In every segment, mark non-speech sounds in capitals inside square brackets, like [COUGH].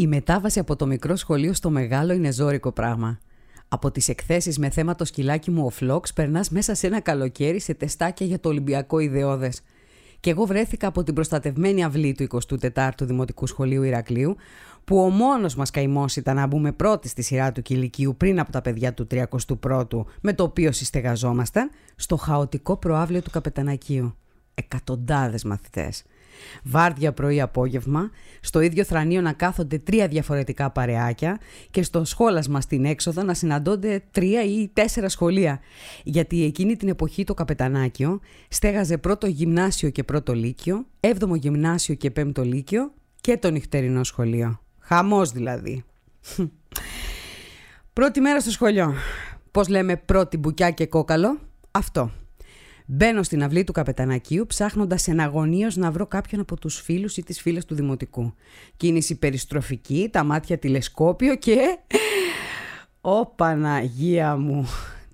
Η μετάβαση από το μικρό σχολείο στο μεγάλο είναι ζώρικο πράγμα. Από τις εκθέσεις με θέμα το σκυλάκι μου ο Φλόξ περνάς μέσα σε ένα καλοκαίρι σε τεστάκια για το Ολυμπιακό Ιδεώδες. Και εγώ βρέθηκα από την προστατευμένη αυλή του 24ου Δημοτικού Σχολείου Ηρακλείου, που ο μόνος μας καημός ήταν να μπούμε πρώτη στη σειρά του κηλικίου πριν από τα παιδιά του 31ου, με το οποίο συστεγαζόμασταν, στο χαοτικό προάβλιο του Καπετανακίου. Εκατοντάδες μαθητές. Βάρδια πρωί-απόγευμα, στο ίδιο θρανείο να κάθονται τρία διαφορετικά παρεάκια και στο σχόλασμα στην έξοδο να συναντώνται τρία ή τέσσερα σχολεία. Γιατί εκείνη την εποχή το καπετανάκιο στέγαζε πρώτο γυμνάσιο και πρώτο λύκειο, έβδομο γυμνάσιο και πέμπτο λύκειο και το νυχτερινό σχολείο. Χαμός δηλαδή. Πρώτη μέρα στο σχολείο. Πώς λέμε πρώτη μπουκιά και κόκαλο. Αυτό. Μπαίνω στην αυλή του καπετανακίου ψάχνοντας εναγωνίως να βρω κάποιον από τους φίλους ή τις φίλες του δημοτικού. Κίνηση περιστροφική, τα μάτια τηλεσκόπιο και. [LAUGHS] Ω Παναγία μου!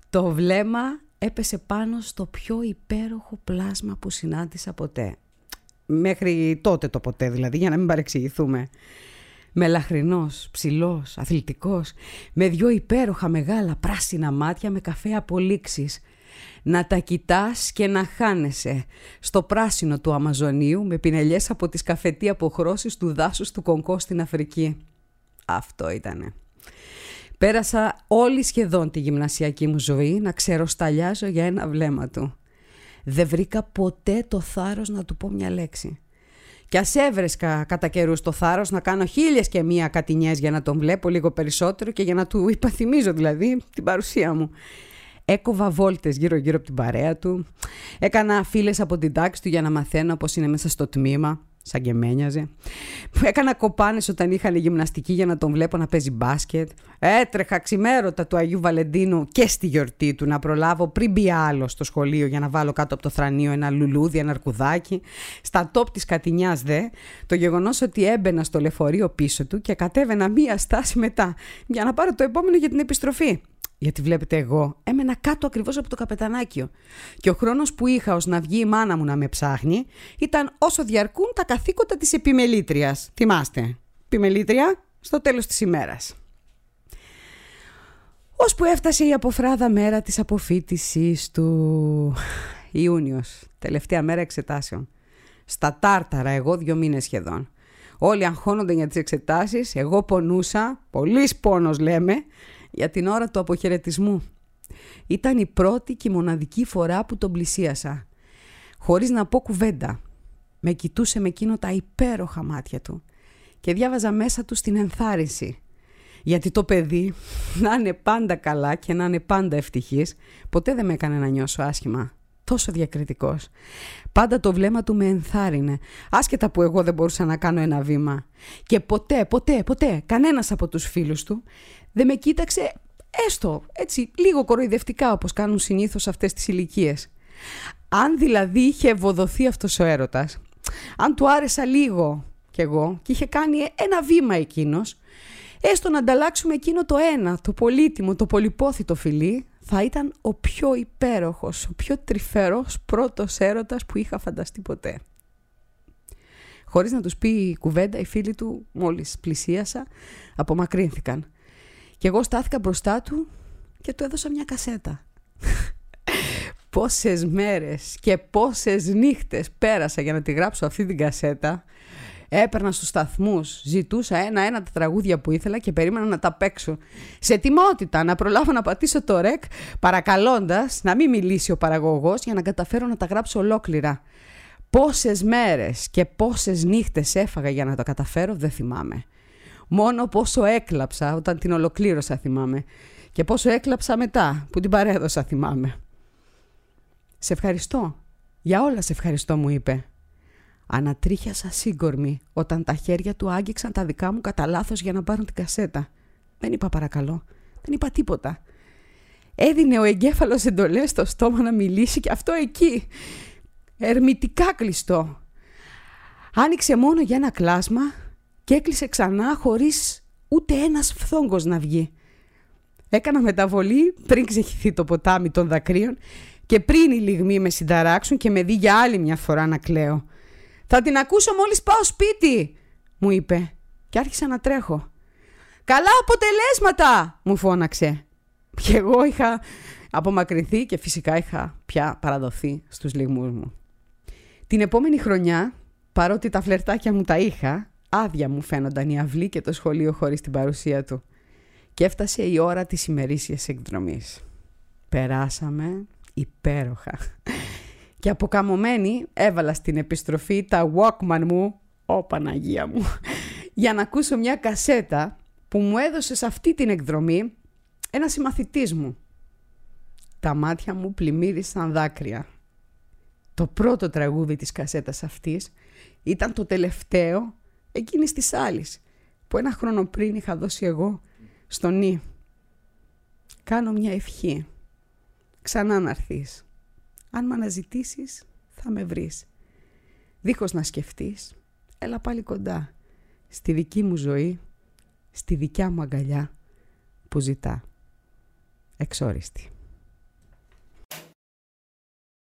Το βλέμμα έπεσε πάνω στο πιο υπέροχο πλάσμα που συνάντησα ποτέ. Μέχρι τότε το ποτέ δηλαδή, για να μην παρεξηγηθούμε. Μελαχρινός, ψηλός, αθλητικός, με δυο υπέροχα μεγάλα πράσινα μάτια με καφέ απολύξεις να τα κοιτάς και να χάνεσαι στο πράσινο του Αμαζονίου με πινελιές από τις καφετή αποχρώσεις του δάσους του Κονκό στην Αφρική. Αυτό ήτανε. Πέρασα όλη σχεδόν τη γυμνασιακή μου ζωή να ξεροσταλιάζω για ένα βλέμμα του. Δεν βρήκα ποτέ το θάρρος να του πω μια λέξη. Κι ας έβρεσκα κατά καιρούς το θάρρος να κάνω χίλιες και μία κατηνιές για να τον βλέπω λίγο περισσότερο και για να του υπαθυμίζω δηλαδή την παρουσία μου. Έκοβα βόλτες γύρω-γύρω από την παρέα του. Έκανα φίλες από την τάξη του για να μαθαίνω πώς είναι μέσα στο τμήμα, σαν και μένιαζε. Έκανα κοπάνες όταν είχαν γυμναστική για να τον βλέπω να παίζει μπάσκετ. Έτρεχα ξημέρωτα του Αγίου Βαλεντίνου και στη γιορτή του να προλάβω πριν μπει άλλο στο σχολείο για να βάλω κάτω από το θρανίο ένα λουλούδι, ένα αρκουδάκι. Στα τόπ της Κατηνιάς δε, το γεγονός ότι έμπαινα στο λεωφορείο πίσω του και κατέβαινα μία στάση μετά για να πάρω το επόμενο για την επιστροφή. Γιατί βλέπετε εγώ έμενα κάτω ακριβώς από το καπετανάκιο και ο χρόνος που είχα ως να βγει η μάνα μου να με ψάχνει ήταν όσο διαρκούν τα καθήκοντα της επιμελήτριας. Θυμάστε, επιμελήτρια στο τέλος της ημέρας. Ώσπου έφτασε η αποφράδα μέρα της αποφύτισης του Ιούνιος, τελευταία μέρα εξετάσεων. Στα τάρταρα εγώ δύο μήνες σχεδόν. Όλοι αγχώνονται για τις εξετάσεις, εγώ πονούσα, πολύς πόνος λέμε, για την ώρα του αποχαιρετισμού. Ήταν η πρώτη και μοναδική φορά που τον πλησίασα. Χωρίς να πω κουβέντα. Με κοιτούσε με εκείνο τα υπέροχα μάτια του και διάβαζα μέσα του στην ενθάρρυνση. Γιατί το παιδί [LAUGHS] να είναι πάντα καλά και να είναι πάντα ευτυχής, ποτέ δεν με έκανε να νιώσω άσχημα. Τόσο διακριτικός. Πάντα το βλέμμα του με ενθάρρυνε, άσχετα που εγώ δεν μπορούσα να κάνω ένα βήμα. Και ποτέ, ποτέ, ποτέ, κανένας από τους φίλους του δεν με κοίταξε έστω έτσι λίγο κοροϊδευτικά όπως κάνουν συνήθως αυτές τις ηλικίες. Αν δηλαδή είχε ευοδοθεί αυτός ο έρωτας, αν του άρεσα λίγο κι εγώ και είχε κάνει ένα βήμα εκείνος, έστω να ανταλλάξουμε εκείνο το ένα, το πολύτιμο, το πολυπόθητο φιλί, θα ήταν ο πιο υπέροχος, ο πιο τρυφερός πρώτος έρωτας που είχα φανταστεί ποτέ. Χωρίς να τους πει κουβέντα, οι φίλοι του μόλις πλησίασα, απομακρύνθηκαν. Και εγώ στάθηκα μπροστά του και του έδωσα μια κασέτα. [LAUGHS] πόσες μέρες και πόσες νύχτες πέρασα για να τη γράψω αυτή την κασέτα. Έπαιρνα στους σταθμούς, ζητούσα ένα-ένα τα τραγούδια που ήθελα και περίμενα να τα παίξω. Σε τιμότητα να προλάβω να πατήσω το ρεκ, παρακαλώντας να μην μιλήσει ο παραγωγός για να καταφέρω να τα γράψω ολόκληρα. Πόσες μέρες και πόσες νύχτες έφαγα για να τα καταφέρω δεν θυμάμαι. Μόνο πόσο έκλαψα όταν την ολοκλήρωσα θυμάμαι. Και πόσο έκλαψα μετά που την παρέδωσα θυμάμαι. «Σε ευχαριστώ. Για όλα σε ευχαριστώ» μου είπε. Ανατρίχιασα σύγκορμη όταν τα χέρια του άγγιξαν τα δικά μου κατά λάθος για να πάρουν την κασέτα. Δεν είπα παρακαλώ. Δεν είπα τίποτα. Έδινε ο εγκέφαλος εντολές στο στόμα να μιλήσει και αυτό εκεί. Ερμητικά κλειστό. Άνοιξε μόνο για ένα κλάσμα και έκλεισε ξανά χωρίς ούτε ένας φθόγκος να βγει. Έκανα μεταβολή πριν ξεχυθεί το ποτάμι των δακρύων και πριν οι λιγμοί με συνταράξουν και με δει για άλλη μια φορά να κλαίω. «Θα την ακούσω μόλις πάω σπίτι», μου είπε. Και και άρχισα να τρέχω. «Καλά αποτελέσματα!» μου φώναξε. Και εγώ είχα απομακρυνθεί και φυσικά είχα πια παραδοθεί στους λιγμούς μου. Την επόμενη χρονιά, παρότι τα φλερτάκια μου τα είχα, άδεια μου φαίνονταν η αυλή και το σχολείο χωρίς την παρουσία του. Και έφτασε η ώρα της ημερήσιας εκδρομής. Περάσαμε υπέροχα. Και αποκαμωμένη έβαλα στην επιστροφή τα Walkman μου, ω Παναγία μου, [LAUGHS] για να ακούσω μια κασέτα που μου έδωσε σε αυτή την εκδρομή ένας συμμαθητής μου. Τα μάτια μου πλημμύρισαν δάκρυα. Το πρώτο τραγούδι της κασέτας αυτής ήταν το τελευταίο εκείνης της άλλης που ένα χρόνο πριν είχα δώσει εγώ στον νη. Κάνω μια ευχή. Ξανά να έρθεις. Αν με αναζητήσεις θα με βρεις. Δίχως να σκεφτείς, έλα πάλι κοντά. Στη δική μου ζωή, στη δικιά μου αγκαλιά που ζητά. Εξόριστη.